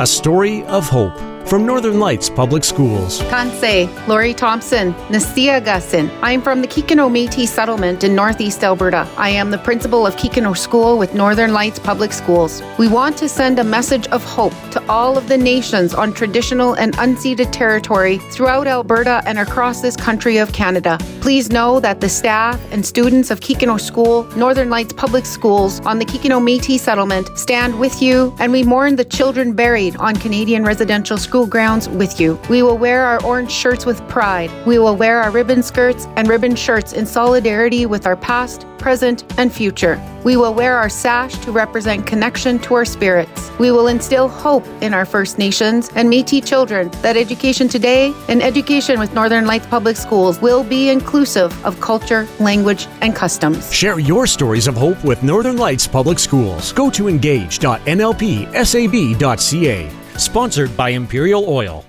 a story of hope from Northern Lights Public Schools. Tansi, Lori Thompson, Nasia Gussin. I am from the Kikino Métis settlement in Northeast Alberta. I am the principal of Kikino School with Northern Lights Public Schools. We want to send a message of hope to all of the nations on traditional and unceded territory throughout Alberta and across this country of Canada. Please know that the staff and students of Kikino School, Northern Lights Public Schools on the Kikino Métis settlement stand with you and we mourn the children buried on Canadian residential school grounds with you. We will wear our orange shirts with pride. We will wear our ribbon skirts and ribbon shirts in solidarity with our past, present, and future. We will wear our sash to represent connection to our spirits. We will instill hope in our First Nations and Métis children that education today and education with Northern Lights Public Schools will be inclusive of culture, language, and customs. Share your stories of hope with Northern Lights Public Schools. Go to engage.nlpsab.ca. Sponsored by Imperial Oil.